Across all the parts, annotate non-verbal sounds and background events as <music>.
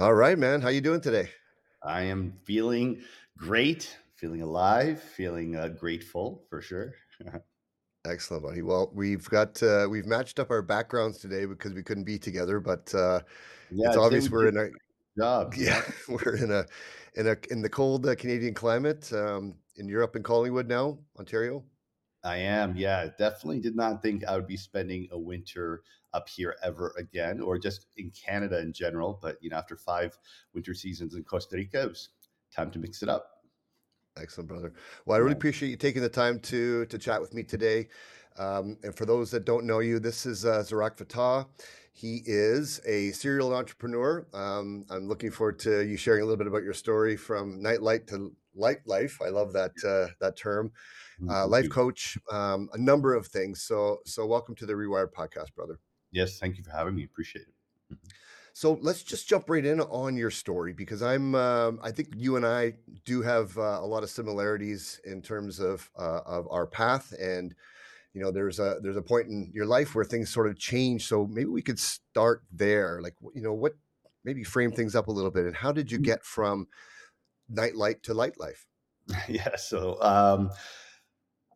All right, man. How you doing today? I am feeling great, feeling alive, feeling uh, grateful for sure. <laughs> Excellent, buddy. Well, we've got uh, we've matched up our backgrounds today because we couldn't be together, but uh, yeah, it's I'd say we obvious did we're a in a job. yeah Yeah, <laughs> we're in a in a in the cold uh, Canadian climate. Um, and you're up in Collingwood now, Ontario. I am. Yeah, definitely did not think I would be spending a winter up here ever again, or just in Canada in general. But you know, after five winter seasons in Costa Rica, it was time to mix it up. Excellent, brother. Well, I really appreciate you taking the time to to chat with me today. Um, and for those that don't know you, this is uh, Zarak Fatah. He is a serial entrepreneur. Um, I'm looking forward to you sharing a little bit about your story from nightlight to light life. I love that uh, that term. Mm, Uh, life coach, um, a number of things. So so welcome to the Rewired podcast, brother. Yes, thank you for having me. Appreciate it. Mhm. So let's just jump right in on your story because I'm um, I think you and I do have uh, a lot of similarities in terms of uh, of our path and you know there's a there's a point in your life where things sort of change so maybe we could start there like you know what maybe frame things up a little bit and how did you get from nightlight to light life <laughs> Yeah. So, um,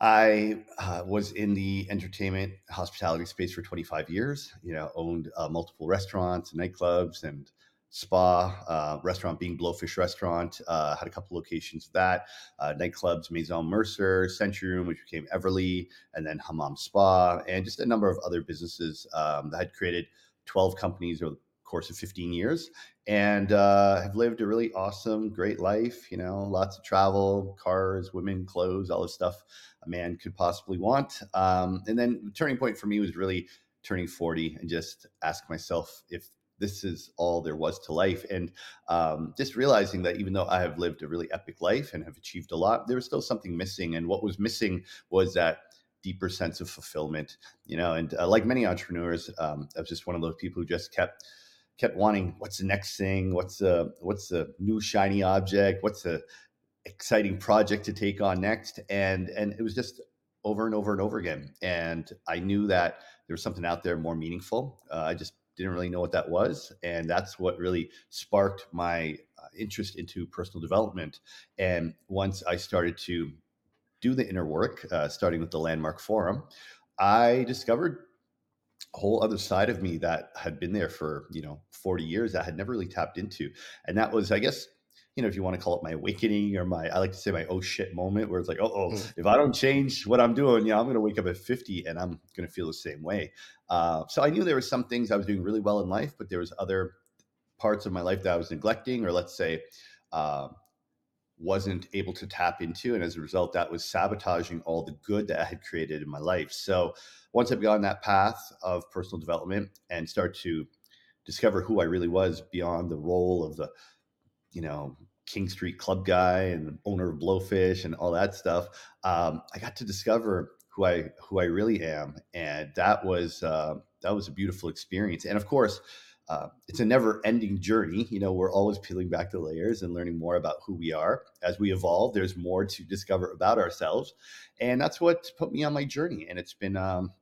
I uh, was in the entertainment hospitality space for 25 years. You know, owned uh, multiple restaurants, nightclubs, and spa. Uh, restaurant being Blowfish Restaurant. Uh, had a couple locations of that. Uh, nightclubs, Maison Mercer, Century Room, which became Everly, and then Hammam Spa, and just a number of other businesses um, that had created 12 companies over course of 15 years and uh, have lived a really awesome, great life. You know, lots of travel, cars, women, clothes, all the stuff a man could possibly want. Um, and then the turning point for me was really turning 40 and just ask myself if this is all there was to life. And um, just realizing that even though I have lived a really epic life and have achieved a lot, there was still something missing. And what was missing was that deeper sense of fulfillment, you know, and uh, like many entrepreneurs, um, I was just one of those people who just kept kept wanting what's the next thing? What's the what's the new shiny object? What's the exciting project to take on next? And and it was just over and over and over again. And i knew that there was something out there more meaningful. Uh, i just didn't really know what that was. And that's what really sparked my uh, interest into personal development. And once i started to do the inner work uh, starting with the landmark forum i discovered whole other side of me that had been there for you know 40 years that I had never really tapped into and that was i guess you know if you want to call it my awakening or my i like to say my oh shit moment where it's like oh, oh Mm. if i don't change what i'm doing yeah i'm going to wake up at 50 and i'm going to feel the same way uh, so i knew there were some things i was doing really well in life but there was other parts of my life that i was neglecting or let's say uh, wasn't able to tap into. And as a result, that was sabotaging all the good that I had created in my life. So once I began that path of personal development and start to discover who I really was beyond the role of the, you know, King Street Club guy and owner of Blowfish and all that stuff, um, I got to discover who I who I really am, and that was uh, that was a beautiful experience. And of course, uh, it's a never-ending journey. You know, we're always peeling back the layers and learning more about who we are as we evolve. There's more to discover about ourselves, and that's what put me on my journey. And it's been um,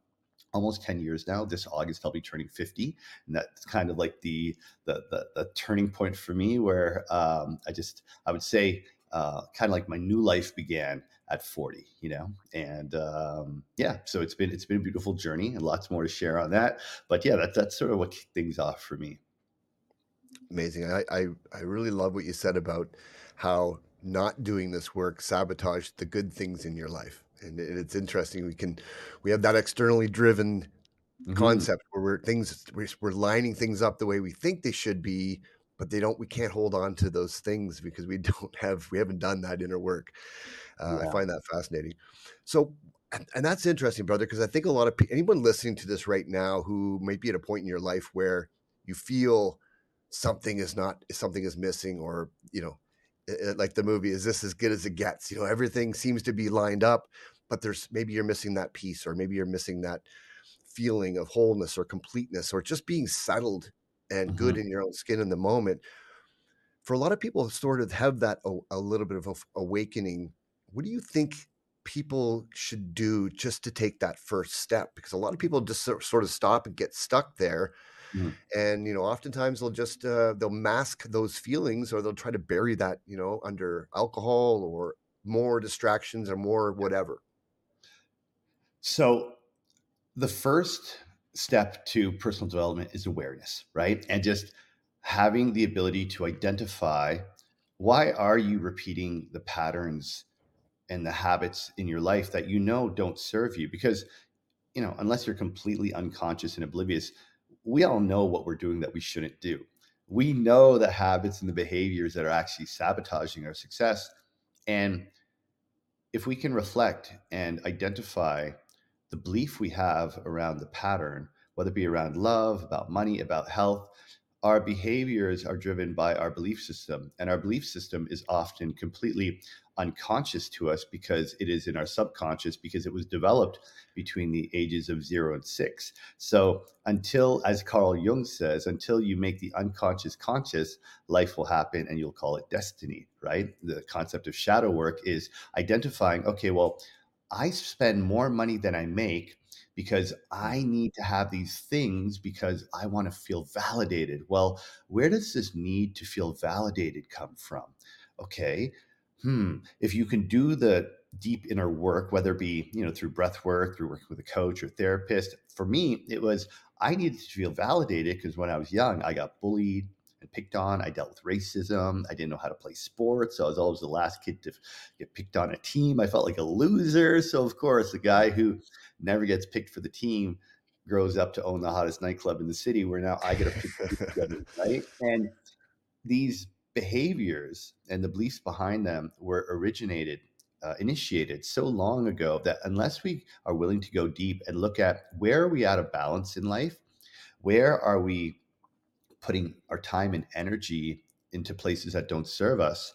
almost 10 years now this august i'll be turning 50 and that's kind of like the the the, the turning point for me where um, i just i would say uh, kind of like my new life began at 40 you know? And um, yeah so it's been it's been a beautiful journey and lots more to share on that but yeah that, that's sort of what kicked things off for me. Amazing I, I i really love what you said about how not doing this work sabotaged the good things in your life and it- it's interesting we can we have that externally driven hmm concept where we're things we're, we're lining things up the way we think they should be but they don't we can't hold on to those things because we <laughs> don't have we haven't done that inner work uh, i find that fascinating so and, that's interesting brother because i think a lot of people anyone listening to this right now who might be at a point in your life where you feel something is not something is missing or you know i- i- like the movie is this as good as it gets you know everything seems to be lined up but there's maybe you're missing that piece or maybe you're missing that feeling of wholeness or completeness or just being settled and good hmm in your own skin in the moment. For a lot of people sort of have that a, a little bit of a, awakening. What do you think people should do just to take that first step? Because a lot of people just sort of stop and get stuck there. Mhm. and you know oftentimes they'll just uh, they'll mask those feelings or they'll try to bury that you know under alcohol or more distractions or more whatever So the first step to personal development is awareness, right? And just having the ability to identify why are you repeating the patterns and the habits in your life that you know don't serve you because you know unless you're completely unconscious and oblivious we all know what we're doing that we shouldn't do. We know the habits and the behaviors that are actually sabotaging our success and if we can reflect and identify the belief we have around the pattern, whether it be around love, about money, about health, our behaviors are driven by our belief system. And our belief system is often completely unconscious to us because it is in our subconscious because it was developed between the ages of zero and six. So, until, as Carl Jung says, until you make the unconscious conscious, life will happen and you'll call it destiny, right? The concept of shadow work is identifying, okay, well, I spend more money than I make because I need to have these things because I want to feel validated. Well, where does this need to feel validated come from? Okay. Hmm. If you can do the deep inner work, whether it be, you know, through breath work, through working with a coach or therapist, for me, it was I needed to feel validated because when I was young, I got bullied and picked on. I dealt with racism. I didn't know how to play sports. So I was always the last kid to get picked on a team. I felt like a loser. So, of course, the guy who never gets picked for the team grows up to own the hottest nightclub in the city where now I get a pick together, <laughs> right? And these behaviors and the beliefs behind them were originated uh, initiated so long ago that unless we are willing to go deep and look at where are we out of balance in life where are we putting our time and energy into places that don't serve us?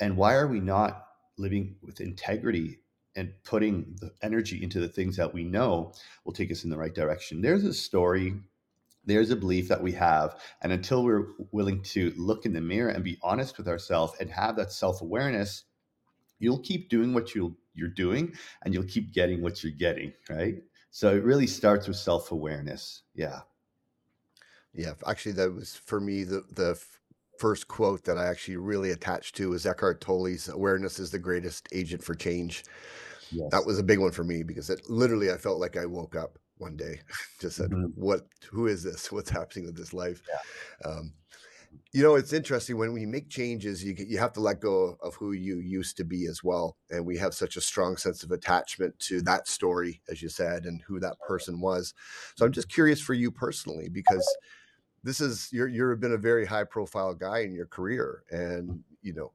And why are we not living with integrity and putting the energy into the things that we know will take us in the right direction? There's a story, there's a belief that we have. And until we're willing to look in the mirror and be honest with ourselves and have that self awareness, you'll keep doing what you you're doing and you'll keep getting what you're getting, right? So it really starts with self awareness. Yeah. Yeah, actually, that was for me the the first quote that I actually really attached to is Eckhart Tolle's "Awareness is the greatest agent for change." That was a big one for me because it literally I felt like I woke up one day, <laughs> just said, Mhm. "What? Who is this? <laughs> What's happening with this life?" Yeah. Um, you know, it's interesting when we make changes, you you have to let go of who you used to be as well, and we have such a strong sense of attachment to that story, as you said, and who that person was. So I'm just curious for you personally because this is you're you've been a very high profile guy in your career and mm-hmm. you know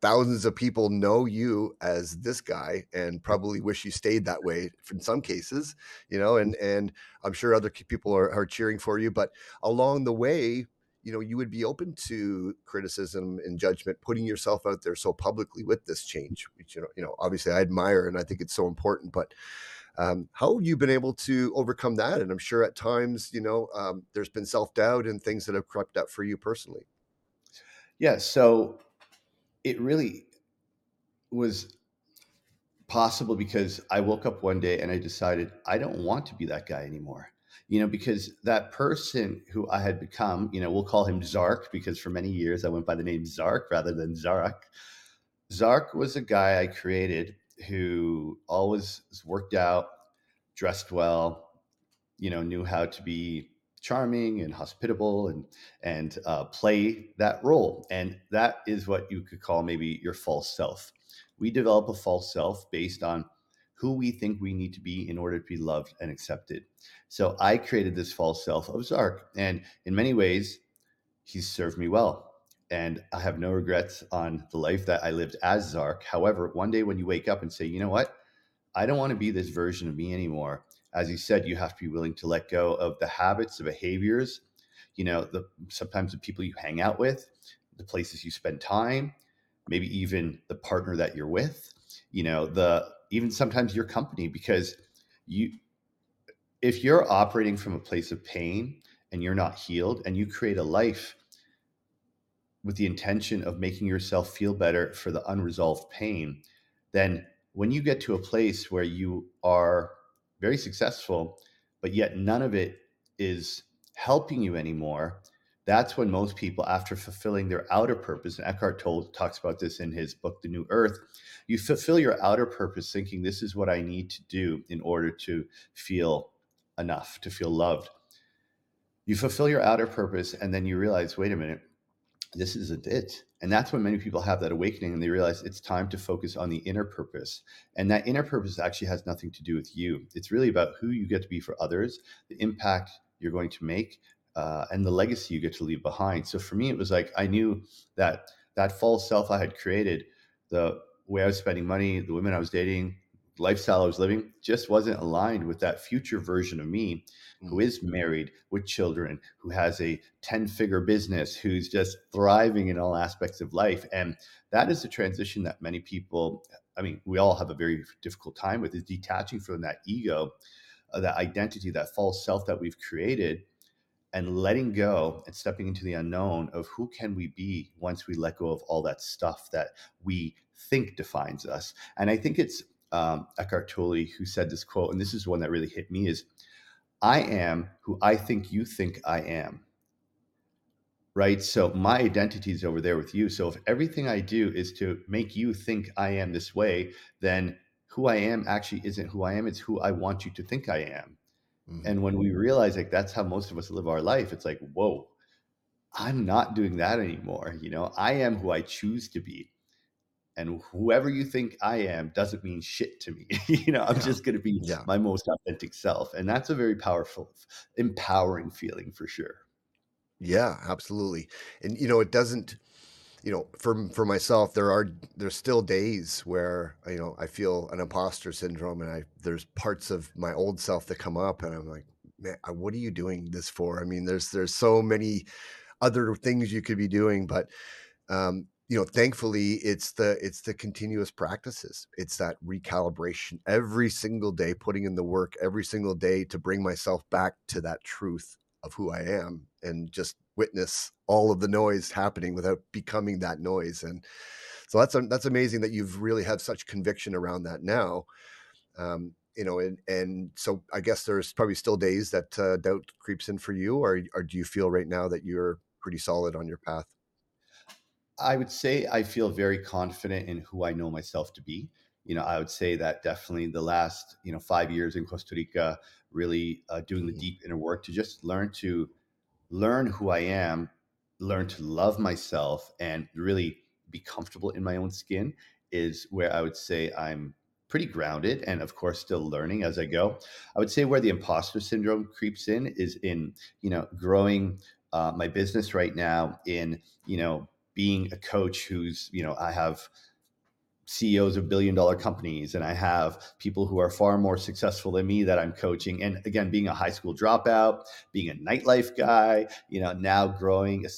thousands of people know you as this guy and probably wish you stayed that way in some cases you know mm-hmm. and and i'm sure other people are, are cheering for you but along the way you know you would be open to criticism and judgment putting yourself out there so publicly with this change which you know you know obviously i admire and i think it's so important but um, how have you been able to overcome that? And I'm sure at times, you know, um, there's been self doubt and things that have crept up for you personally. Yeah. So it really was possible because I woke up one day and I decided I don't want to be that guy anymore. You know, because that person who I had become, you know, we'll call him Zark because for many years I went by the name Zark rather than Zarak. Zark was a guy I created who always worked out, dressed well, you know, knew how to be charming and hospitable and and uh, play that role. And that is what you could call maybe your false self. We develop a false self based on who we think we need to be in order to be loved and accepted. So I created this false self of Zark, and in many ways, he's served me well. And I have no regrets on the life that I lived as Zark. However, one day when you wake up and say, you know what, I don't want to be this version of me anymore. As you said, you have to be willing to let go of the habits, the behaviors, you know, the sometimes the people you hang out with, the places you spend time, maybe even the partner that you're with, you know, the even sometimes your company because you if you're operating from a place of pain and you're not healed and you create a life with the intention of making yourself feel better for the unresolved pain, then when you get to a place where you are very successful, but yet none of it is helping you anymore, that's when most people, after fulfilling their outer purpose, and Eckhart talks about this in his book, The New Earth, you fulfill your outer purpose thinking this is what I need to do in order to feel enough, to feel loved. You fulfill your outer purpose, and then you realize, wait a minute, this isn't it. And that's when many people have that awakening and they realize it's time to focus on the inner purpose. And that inner purpose actually has nothing to do with you. It's really about who you get to be for others, the impact you're going to make, uh, and the legacy you get to leave behind. So for me, it was like I knew that that false self I had created, the way I was spending money, the women I was dating, lifestyle I was living just wasn't aligned with that future version of me who Mm. married with children, who has a 10 figure business, who's just thriving in all aspects of life. And that is the transition that many people, I mean, we all have a very difficult time with is detaching from that ego, uh, that identity, that false self that we've created and letting go and stepping into the unknown of who can we be once we let go of all that stuff that we think defines us. And I think it's um, Eckhart Tolle who said this quote, and this is one that really hit me: "Is I am who I think you think I am." Right. So my identity is over there with you. So if everything I do is to make you think I am this way, then who I am actually isn't who I am. It's who I want you to think I am. Mhm. And when we realize like that's how most of us live our life, it's like, whoa, I'm not doing that anymore. You know, I am who I choose to be. And whoever you think I am doesn't mean shit to me. <laughs> you know, I'm Yeah. just going to be Yeah. my most authentic self. And that's a very powerful, empowering feeling for sure. Yeah, absolutely. And, you know, it doesn't you know, for for myself, there are there's still days where, you know, I feel an imposter syndrome and I there's parts of my old self that come up and I'm like, "Man, what are you doing this for?" I mean, there's there's so many other things you could be doing, but um, you know, thankfully it's the it's the continuous practices. It's that recalibration every single day, putting in the work every single day to bring myself back to that truth of who I am and just witness all of the noise happening without becoming that noise. And so that's that's amazing that you've really have such conviction around that now. Um, you know, and and so I guess there's probably still days that uh, doubt creeps in for you, or or do you feel right now that you're pretty solid on your path? I would say I feel very confident in who I know myself to be. You know, I would say that definitely the last, you know, five years in Costa Rica, really uh, doing the Mhm. deep inner work to just learn to learn who I am, learn to love myself, and really be comfortable in my own skin is where I would say I'm pretty grounded and of course still learning as I go. I would say where the imposter syndrome creeps in is in, you know, growing uh, my business right now in, you know, being a coach who's, you know, I have CEOs of billion dollar companies, and I have people who are far more successful than me that I'm coaching. And again, being a high school dropout, being a nightlife guy, you know, now growing a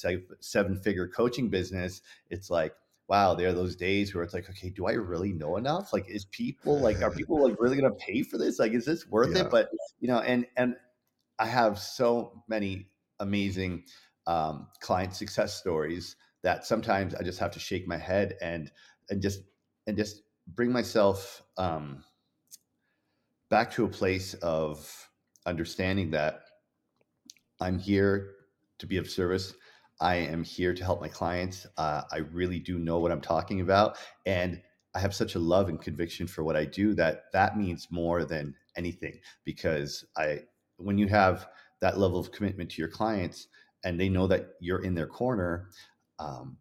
seven figure coaching business, it's like, wow, there are those days where it's like, okay, do I really know enough? Like, is people like, are people like really going to pay for this? Like, is this <laughs> worth it? But, you know, and, and I have so many amazing um, client success stories that sometimes I just have to shake my head and and just and just bring myself um, back to a place of understanding that I'm here to be of service. I am here to help my clients. Uh, I really do know what I'm talking about, and I have such a love and conviction for what I do that that means more than anything. Because I, when you have that level of commitment to your clients, and they know that you're in their corner, um,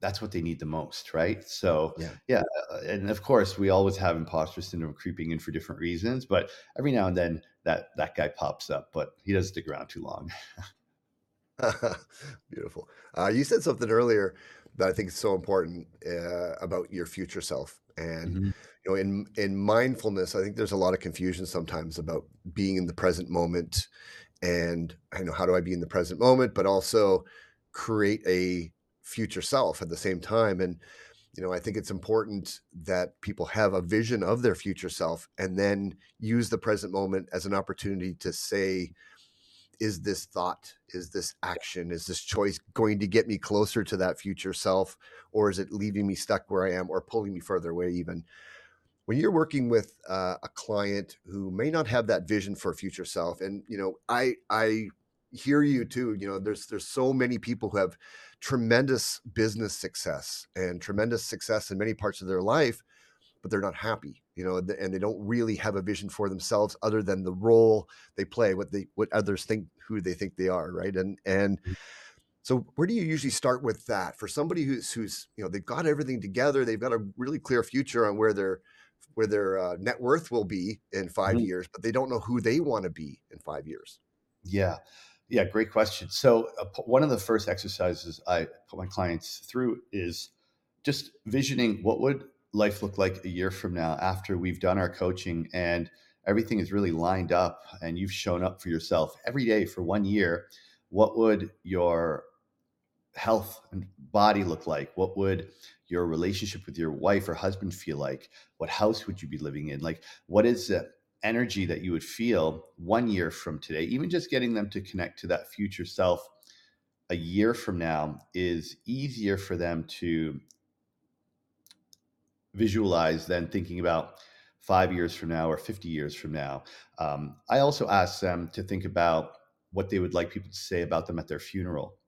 that's what they need the most, right? So, Yeah. yeah, uh, and of course, we always have imposter syndrome creeping in for different reasons, but every now and then that that guy pops up, but he doesn't stick around too long. <laughs> Beautiful. Uh, you said something earlier that I think is so important uh, about your future self, and Mhm. you know, in in mindfulness, I think there's a lot of confusion sometimes about being in the present moment, and I know how do I be in the present moment, but also create a future self at the same time. And you know, I think it's important that people have a vision of their future self, and then use the present moment as an opportunity to say is this thought, is this action, is this choice going to get me closer to that future self, or is it leaving me stuck where I am or pulling me further away even? When you're working with uh, a client who may not have that vision for a future self, and you know, I I hear you too. You know, there's there's so many people who have tremendous business success and tremendous success in many parts of their life, but they're not happy. You know, and they don't really have a vision for themselves other than the role they play, what they what others think who they think they are, right? And and so where do you usually start with that for somebody who's who's you know they've got everything together, they've got a really clear future on where their where their uh, net worth will be in 5 Mhm. years, but they don't know who they want to be in 5 years. Yeah. Yeah, great question. So, uh, one of the first exercises I put my clients through is just visioning what would life look like a year from now after we've done our coaching and everything is really lined up and you've shown up for yourself every day for one year. What would your health and body look like? What would your relationship with your wife or husband feel like? What house would you be living in? Like, what is the energy that you would feel one year from today? Even just getting them to connect to that future self a year from now is easier for them to visualize than thinking about five years from now or 50 years from now. Um, I also ask them to think about what they would like people to say about them at their funeral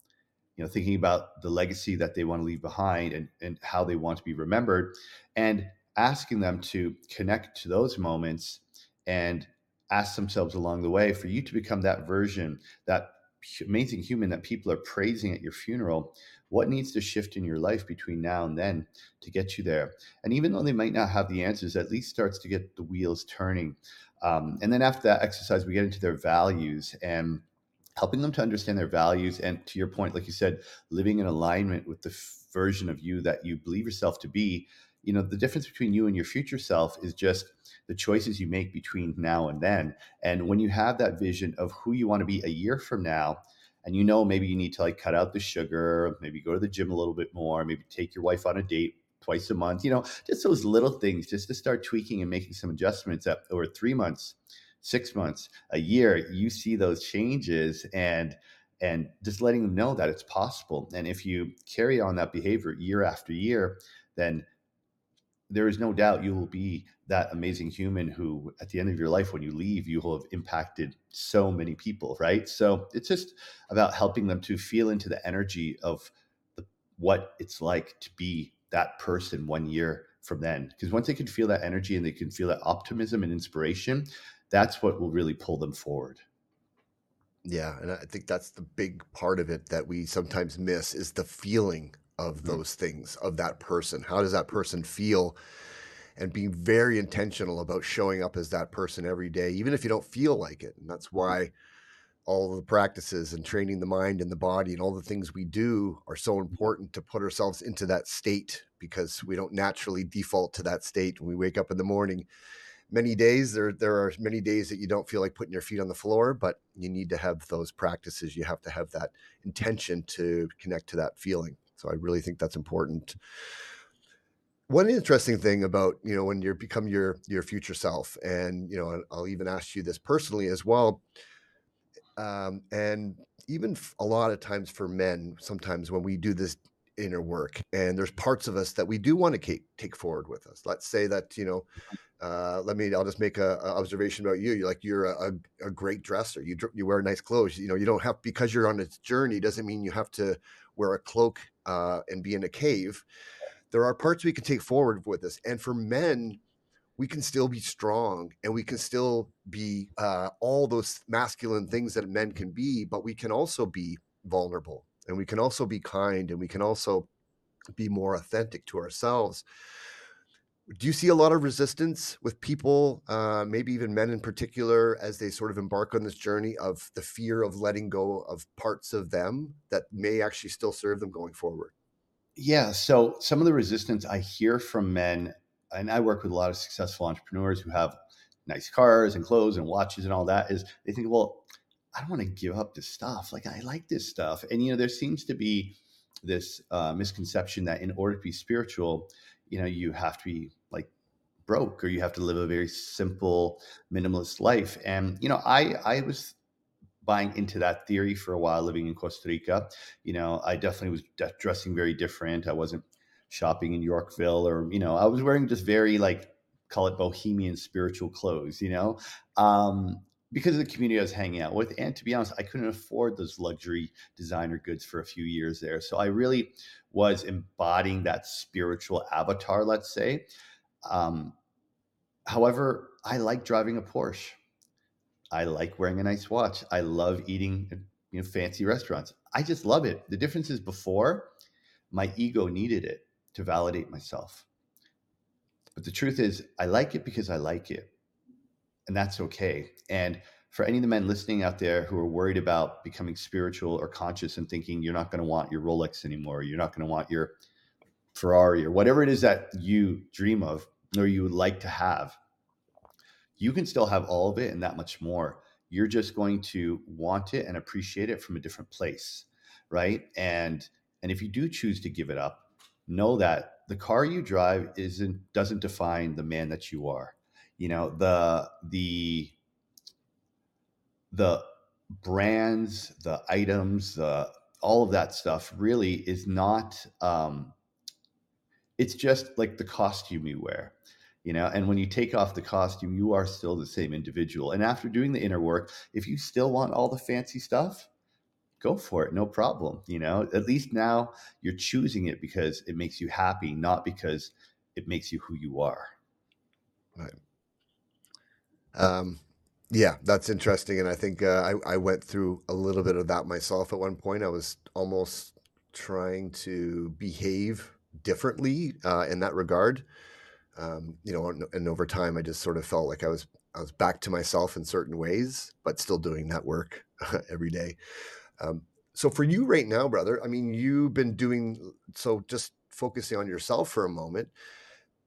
you know thinking about the legacy that they want to leave behind and, and how they want to be remembered and asking them to connect to those moments and ask themselves along the way for you to become that version that amazing human that people are praising at your funeral what needs to shift in your life between now and then to get you there? And even though they might not have the answers at least starts to get the wheels turning. Um, and then after that exercise we get into their values and helping them to understand their values and to your point like you said living in alignment with the f- version of you that you believe yourself to be you know the difference between you and your future self is just the choices you make between now and then and when you have that vision of who you want to be a year from now and you know maybe you need to like cut out the sugar maybe go to the gym a little bit more maybe take your wife on a date twice a month you know just those little things just to start tweaking and making some adjustments that over three months six months, a year, you see those changes and and just letting them know that it's possible. And if you carry on that behavior year after year, then there is no doubt you will be that amazing human who at the end of your life when you leave you will have impacted so many people right so it's just about helping them to feel into the energy of the, what it's like to be that person one year from then because once they can feel that energy and they can feel that optimism and inspiration that's what will really pull them forward. Yeah, and I think that's the big part of it that we sometimes miss is the feeling of Mhm. those things, of that person. How does that person feel? And being very intentional about showing up as that person every day, even if you don't feel like it. And that's why all the practices and training the mind and the body and all the things we do are so important to put ourselves into that state because we don't naturally default to that state when we wake up in the morning many days there there are many days that you don't feel like putting your feet on the floor but you need to have those practices you have to have that intention to connect to that feeling so i really think that's important one interesting thing about you know when you become your your future self and you know i'll even ask you this personally as well um, and even a lot of times for men sometimes when we do this inner work and there's parts of us that we do want to take take forward with us let's say that you know uh, let me. I'll just make a, a observation about you. You're like you're a, a, great dresser. You you wear nice clothes. You know you don't have because you're on a journey doesn't mean you have to wear a cloak uh, and be in a cave. There are parts we can take forward with this, and for men, we can still be strong and we can still be uh, all those masculine things that men can be, but we can also be vulnerable and we can also be kind and we can also be more authentic to ourselves do you see a lot of resistance with people, uh, maybe even men in particular, as they sort of embark on this journey of the fear of letting go of parts of them that may actually still serve them going forward? Yeah. So some of the resistance I hear from men, and I work with a lot of successful entrepreneurs who have nice cars and clothes and watches and all that, is they think, well, I don't want to give up this stuff. Like I like this stuff, and you know, there seems to be this uh, misconception that in order to be spiritual, you know, you have to be broke or you have to live a very simple minimalist life and you know i i was buying into that theory for a while living in costa rica you know i definitely was de- dressing very different i wasn't shopping in yorkville or you know i was wearing just very like call it bohemian spiritual clothes you know um because of the community I was hanging out with. And to be honest, I couldn't afford those luxury designer goods for a few years there. So I really was embodying that spiritual avatar, let's say. Um, however, I like driving a Porsche. I like wearing a nice watch. I love eating uh, you know fancy restaurants. I just love it. The difference is before my ego needed it to validate myself. But the truth is I like it because I like it. And that's okay. And for any of the men listening out there who are worried about becoming spiritual or conscious and thinking you're not going to want your Rolex anymore, you're not going to want your Ferrari or whatever it is that you dream of or you would like to have, you can still have all of it and that much more. You're just going to want it and appreciate it from a different place, right? And and if you do choose to give it up, know that the car you drive isn't doesn't define the man that you are. You know, the the the brands, the items, the all of that stuff really is not um it's just like the costume you wear you know? And when you take off the costume you are still the same individual. And after doing the inner work if you still want all the fancy stuff go for it no problem you know? At least now you're choosing it because it makes you happy not because it makes you who you are. Right. Um yeah that's interesting and i think uh, I, I went through a little bit of that myself at one point. I was almost trying to behave differently uh, in that regard um, you know, and, and over time, I just sort of felt like I was I was back to myself in certain ways, but still doing that work <laughs> every day. Um, so for you right now, brother, I mean, you've been doing so. Just focusing on yourself for a moment.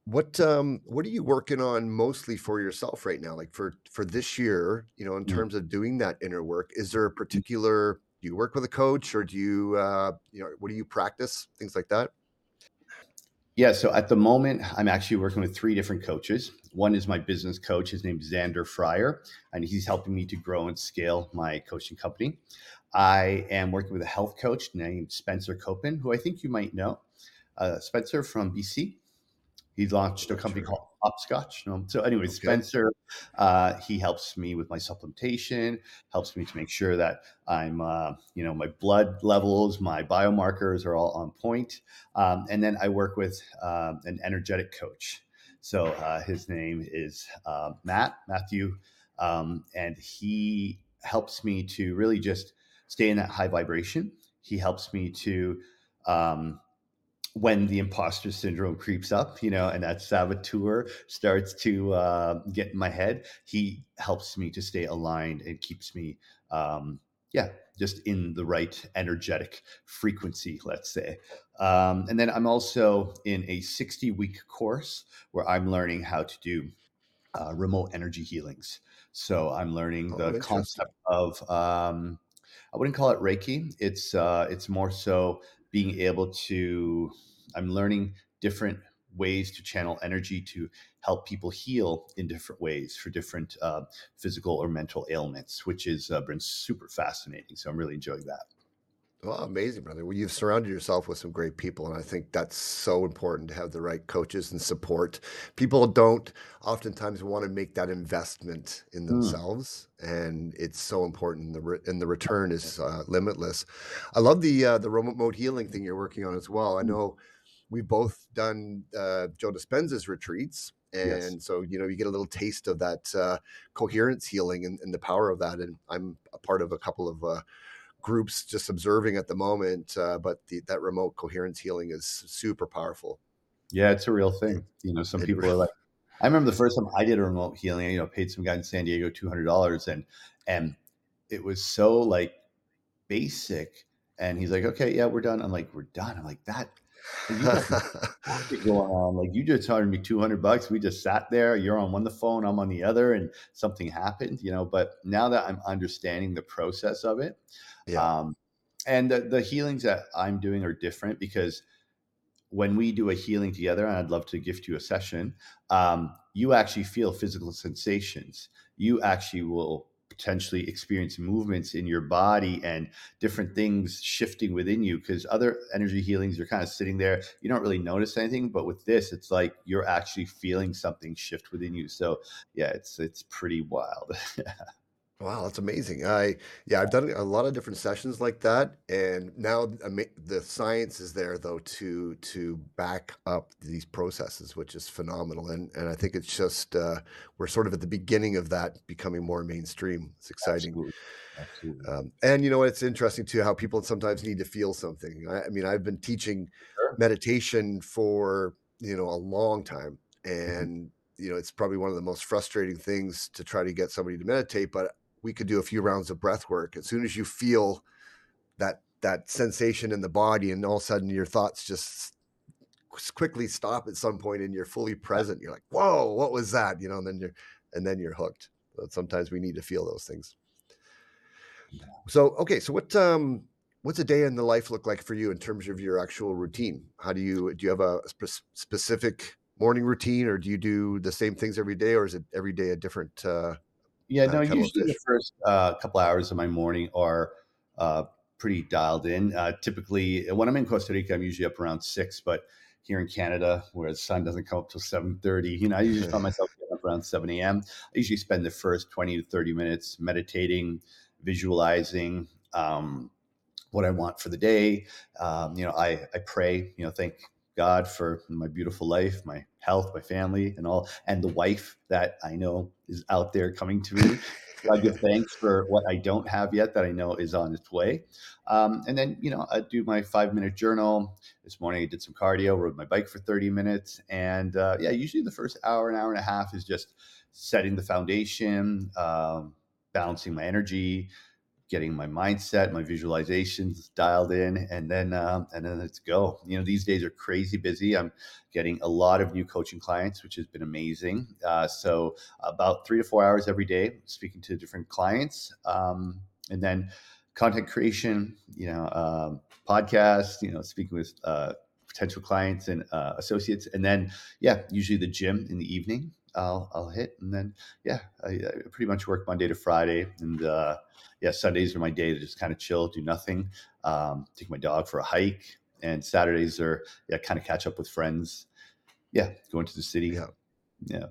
What um what are you working on mostly for yourself right now? Like for for this year, you know, in Mm. terms of doing that inner work, is there a particular do you work with a coach or do you uh you know what do you practice? Things like that? Yeah, so at the moment, I'm actually working with three different coaches. One is my business coach. His name's Xander Fryer, and he's helping me to grow and scale my coaching company. I am working with a health coach named Spencer Copen, who I think you might know. Uh, Spencer from BC. He launched a company sure. called Hopscotch. Um, so, anyway, Okay. Spencer, uh, he helps me with my supplementation, helps me to make sure that I'm, uh, you know, my blood levels, my biomarkers are all on point. Um, and then I work with um, an energetic coach. So uh, his name is uh, Matt Matthew, um, and he helps me to really just stay in that high vibration. He helps me to um, when the imposter syndrome creeps up, you know, and that saboteur starts to uh, get in my head, he helps me to stay aligned and keeps me, um, yeah, just in the right energetic frequency, let's say. Um, and then I'm also in a 60 week course where I'm learning how to do uh, remote energy healings. So I'm learning Oh, the concept of um, I wouldn't call it Reiki. It's uh, it's more so being able to. I'm learning different ways to channel energy to help people heal in different ways for different uh, physical or mental ailments, which has uh, been super fascinating. So I'm really enjoying that. Well, amazing, brother. Well, you've surrounded yourself with some great people, and I think that's so important to have the right coaches and support. People don't oftentimes want to make that investment in Mm, themselves, and it's so important. The re- and the return is uh, limitless. I love the uh, the remote mode healing thing you're working on as well. I mm, know we've both done uh, Joe Dispenza's retreats, yes. and so you know you get a little taste of that uh, coherence healing and, and the power of that. And I'm a part of a couple of uh, groups just observing at the moment. Uh, but the, that remote coherence healing is super powerful. Yeah, it's a real thing. You know, some it people are like, I remember the first time I did a remote healing, you know, paid some guy in San Diego two hundred dollars, and and it was so like basic. And he's like, okay, yeah, we're done. I'm like, we're done. I'm like, that, like, you got magic <laughs> going on. Like, you just charged me 200 bucks. We just sat there. You're on one the phone, I'm on the other, and something happened, you know. But now that I'm understanding the process of it, yeah. um, and the, the healings that I'm doing are different because when we do a healing together, and I'd love to gift you a session, um, you actually feel physical sensations. You actually will potentially experience movements in your body and different things shifting within you because other energy healings you're kind of sitting there you don't really notice anything but with this it's like you're actually feeling something shift within you. So yeah it's it's pretty wild <laughs> Wow, that's amazing. I yeah, I've done a lot of different sessions like that, and now ama the science is there though to to back up these processes, which is phenomenal, and and I think it's just, uh, we're sort of at the beginning of that becoming more mainstream. It's exciting. Absolutely. Absolutely. Um, and you know, it's interesting too how people sometimes need to feel something. I I mean, I've been teaching Sure. meditation for, you know, a long time, Mhm. and, you know, it's probably one of the most frustrating things to try to get somebody to meditate, but we could do a few rounds of breath work. As soon as you feel that that sensation in the body and all of a sudden your thoughts just quickly stop at some point and you're fully present, you're like, "Whoa, what was that?" You know, and then you're and then you're hooked. But sometimes we need to feel those things. So, okay, so what, um, what's a day in the life look like for you in terms of your actual routine? How do you do you have a spec specific morning routine, or do you do the same things every day, or is it every day a different, uh, Yeah, uh, no, usually the first, uh, couple hours of my morning are, uh, pretty dialed in. Uh, typically, when I'm in Costa Rica, I'm usually up around 6, but here in Canada, where the sun doesn't come up till 7:30, you know, I usually find <laughs> myself getting up around 7 AM. I usually spend the first 20 to 30 minutes meditating, visualizing, um, what I want for the day. Um, you know, I I pray, you know, thank God for my beautiful life, my health, my family, and all, and the wife that I know is out there coming to me. <laughs> So I give thanks for what I don't have yet that I know is on its way. Um, and then, you know, I do my five minute journal. This morning I did some cardio, rode my bike for 30 minutes. And uh, yeah, usually the first hour, an hour and a half is just setting the foundation, um, balancing my energy, getting my mindset, my visualizations dialed in, and then um, and then let's go. You know, these days are crazy busy. I'm getting a lot of new coaching clients, which has been amazing. Uh, so about three to four hours every day, speaking to different clients, um, and then content creation. You know, um, podcasts. You know, speaking with. Uh, potential clients and uh, associates and then yeah usually the gym in the evening i'll i'll hit and then yeah i, I pretty much work monday to friday and uh yeah, Sundays are my day to just kind of chill, do nothing, um, take my dog for a hike, and Saturdays are yeah, kind of catch up with friends. Yeah, going to the city. Yeah, Yeah,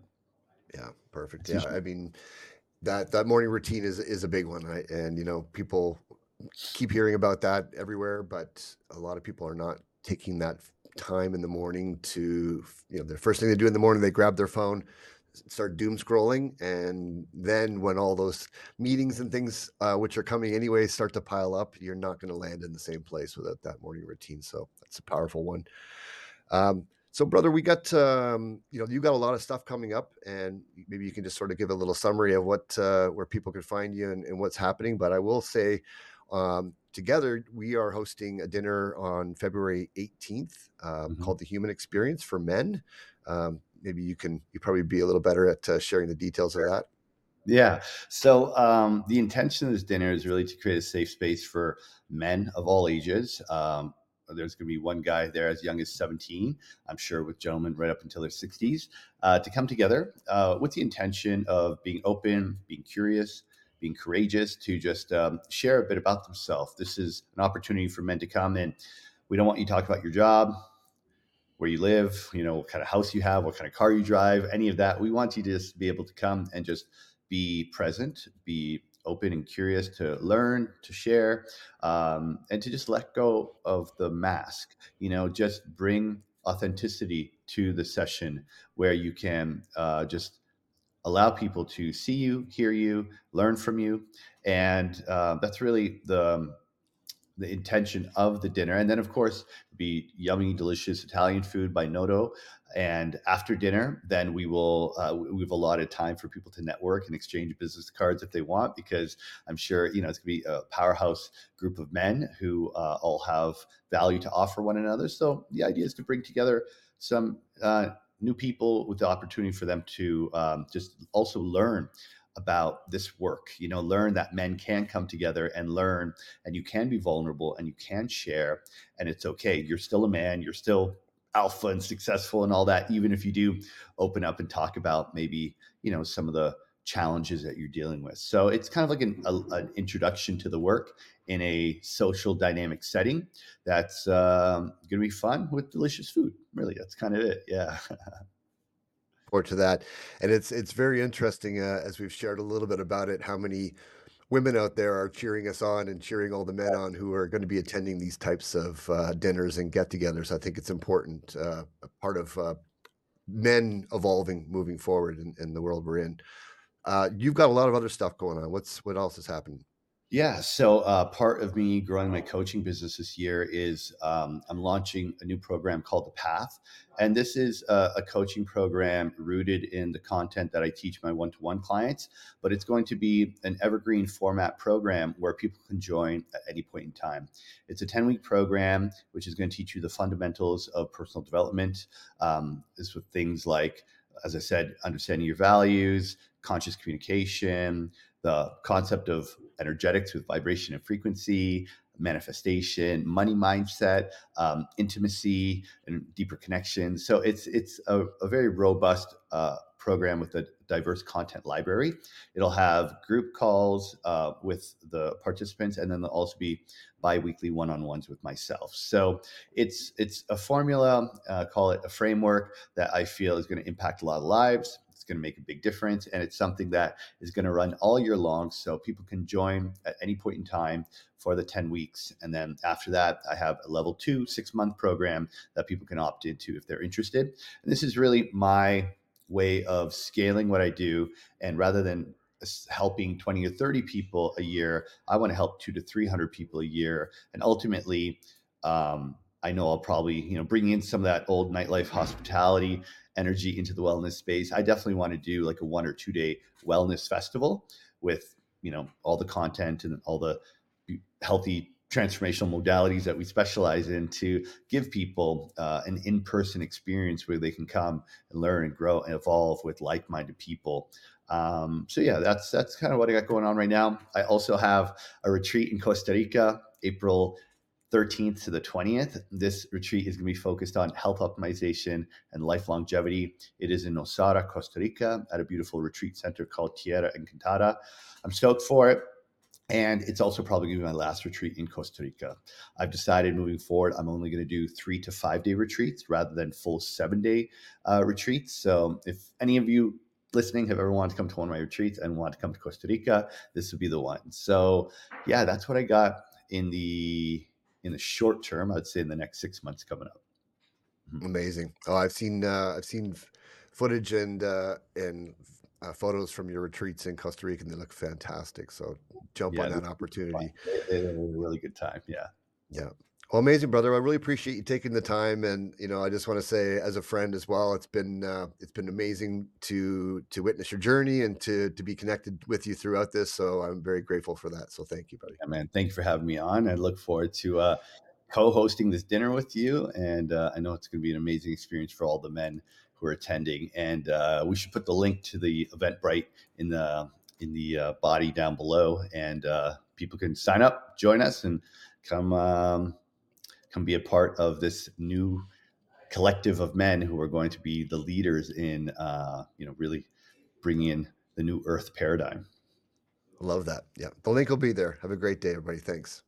yeah, perfect. that's Yeah, usually I mean, that that morning routine is is a big one, right? And, you know, people keep hearing about that everywhere, but a lot of people are not taking that time in the morning to, you know, the first thing they do in the morning, they grab their phone, start doom scrolling. And then when all those meetings and things, uh, which are coming anyway, start to pile up, you're not going to land in the same place without that morning routine. So that's a powerful one. Um, so, brother, we got um, you know you got a lot of stuff coming up, and maybe you can just sort of give a little summary of what uh, where people can find you and, and what's happening. But I will say, um, together we are hosting a dinner on February 18th um, Mhm. called the Human Experience for Men. Um, maybe you can you probably be a little better at uh, sharing the details of that. Yeah. So um, the intention of this dinner is really to create a safe space for men of all ages. Um, there's going to be one guy there as young as 17, I'm sure, with gentlemen right up until their 60s, uh, to come together uh, with the intention of being open, being curious, being courageous, to just um, share a bit about themselves. This is an opportunity for men to come in. We don't want you to talk about your job, where you live, you know, what kind of house you have, what kind of car you drive, any of that. We want you to just be able to come and just be present, be open and curious to learn, to share, um, and to just let go of the mask. You know, just bring authenticity to the session where you can uh, just allow people to see you, hear you, learn from you, and uh, that's really the the intention of the dinner. And then, of course, be yummy, delicious Italian food by NODO. And after dinner, then we will uh, we've allotted time for people to network and exchange business cards if they want, because I'm sure you know it's to be a powerhouse group of men who uh, all have value to offer one another. So the idea is to bring together some uh, new people with the opportunity for them to um, just also learn about this work. You know, learn that men can come together and learn and you can be vulnerable and you can share and it's okay. You're still a man you're still alpha and successful and all that even if you do open up and talk about maybe you know some of the challenges that you're dealing with. So it's kind of like an, a, an introduction to the work in a social dynamic setting that's um, going to be fun with delicious food really. That's kind of it yeah <laughs> forward to that. And it's it's very interesting, uh, as we've shared a little bit about it, how many women out there are cheering us on and cheering all the men on who are gonna be attending these types of, uh, dinners and get-togethers. I think it's important, uh, a part of, uh, men evolving moving forward in in the world we're in. Uh, you've got a lot of other stuff going on. What's what else is happening? Yeah. So uh, part of me growing my coaching business this year is um, I'm launching a new program called The Path. And this is a, a coaching program rooted in the content that I teach my one to one clients, but it's going to be an evergreen format program where people can join at any point in time. It's a 10 week program, which is going to teach you the fundamentals of personal development. Um, this with things like, as I said, understanding your values, conscious communication, the concept of energetics with vibration and frequency, manifestation, money mindset, um, intimacy, and deeper connection. So it's it's a, a very robust uh, program with a diverse content library. It'll have group calls uh, with the participants, and then there'll also be biweekly one-on-ones with myself. So it's it's a formula, uh, call it a framework that I feel is going to impact a lot of lives. It's going to make a big difference. And it's something that is going to run all year long. So people can join at any point in time for the 10 weeks. And then after that, I have a level two, six month program that people can opt into if they're interested. And this is really my way of scaling what I do. And rather than helping 20 or 30 people a year, I want to help two to 300 people a year. And ultimately, um, I know I'll probably, you know, bring in some of that old nightlife <laughs> hospitality energy into the wellness space. I definitely want to do like a one or two day wellness festival with, you know, all the content and all the healthy transformational modalities that we specialize in to give people uh, an in-person experience where they can come and learn and grow and evolve with like-minded people um, so yeah that's that's kind of what i got going on right now i also have a retreat in costa rica april 13th to the 20th. This retreat is going to be focused on health optimization and life longevity. It is in Nosara, Costa Rica, at a beautiful retreat center called Tierra Encantada. I'm stoked for it. And it's also probably going to be my last retreat in Costa Rica. I've decided moving forward, I'm only going to do three to five day retreats rather than full seven day uh, retreats. So if any of you listening have ever wanted to come to one of my retreats and want to come to Costa Rica, this would be the one. So yeah, that's what I got in the in the short term. I'd say in the next six months coming up. Mm-hmm. Amazing. Oh, I've seen uh, I've seen footage and uh, and uh, photos from your retreats in Costa Rica, and they look fantastic. So jump yeah, on that opportunity. It, it, a really good time. Yeah. Yeah. Well, amazing, brother. I really appreciate you taking the time, and you know, I just want to say, as a friend as well, it's been uh, it's been amazing to to witness your journey and to to be connected with you throughout this. So I'm very grateful for that. So thank you, buddy. Yeah, man. Thank you for having me on. I look forward to uh, co-hosting this dinner with you, and uh, I know it's going to be an amazing experience for all the men who are attending. And uh, we should put the link to the Eventbrite in the in the uh, body down below, and uh, people can sign up, join us, and come. Um, come be a part of this new collective of men who are going to be the leaders in, uh, you know, really bringing in the new Earth paradigm. Love that. Yeah, the link will be there. Have a great day, everybody. Thanks.